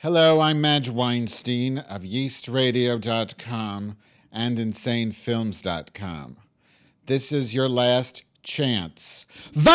Hello, I'm Madge Weinstein of yeastradio.com and insanefilms.com. This is your last chance. Vote!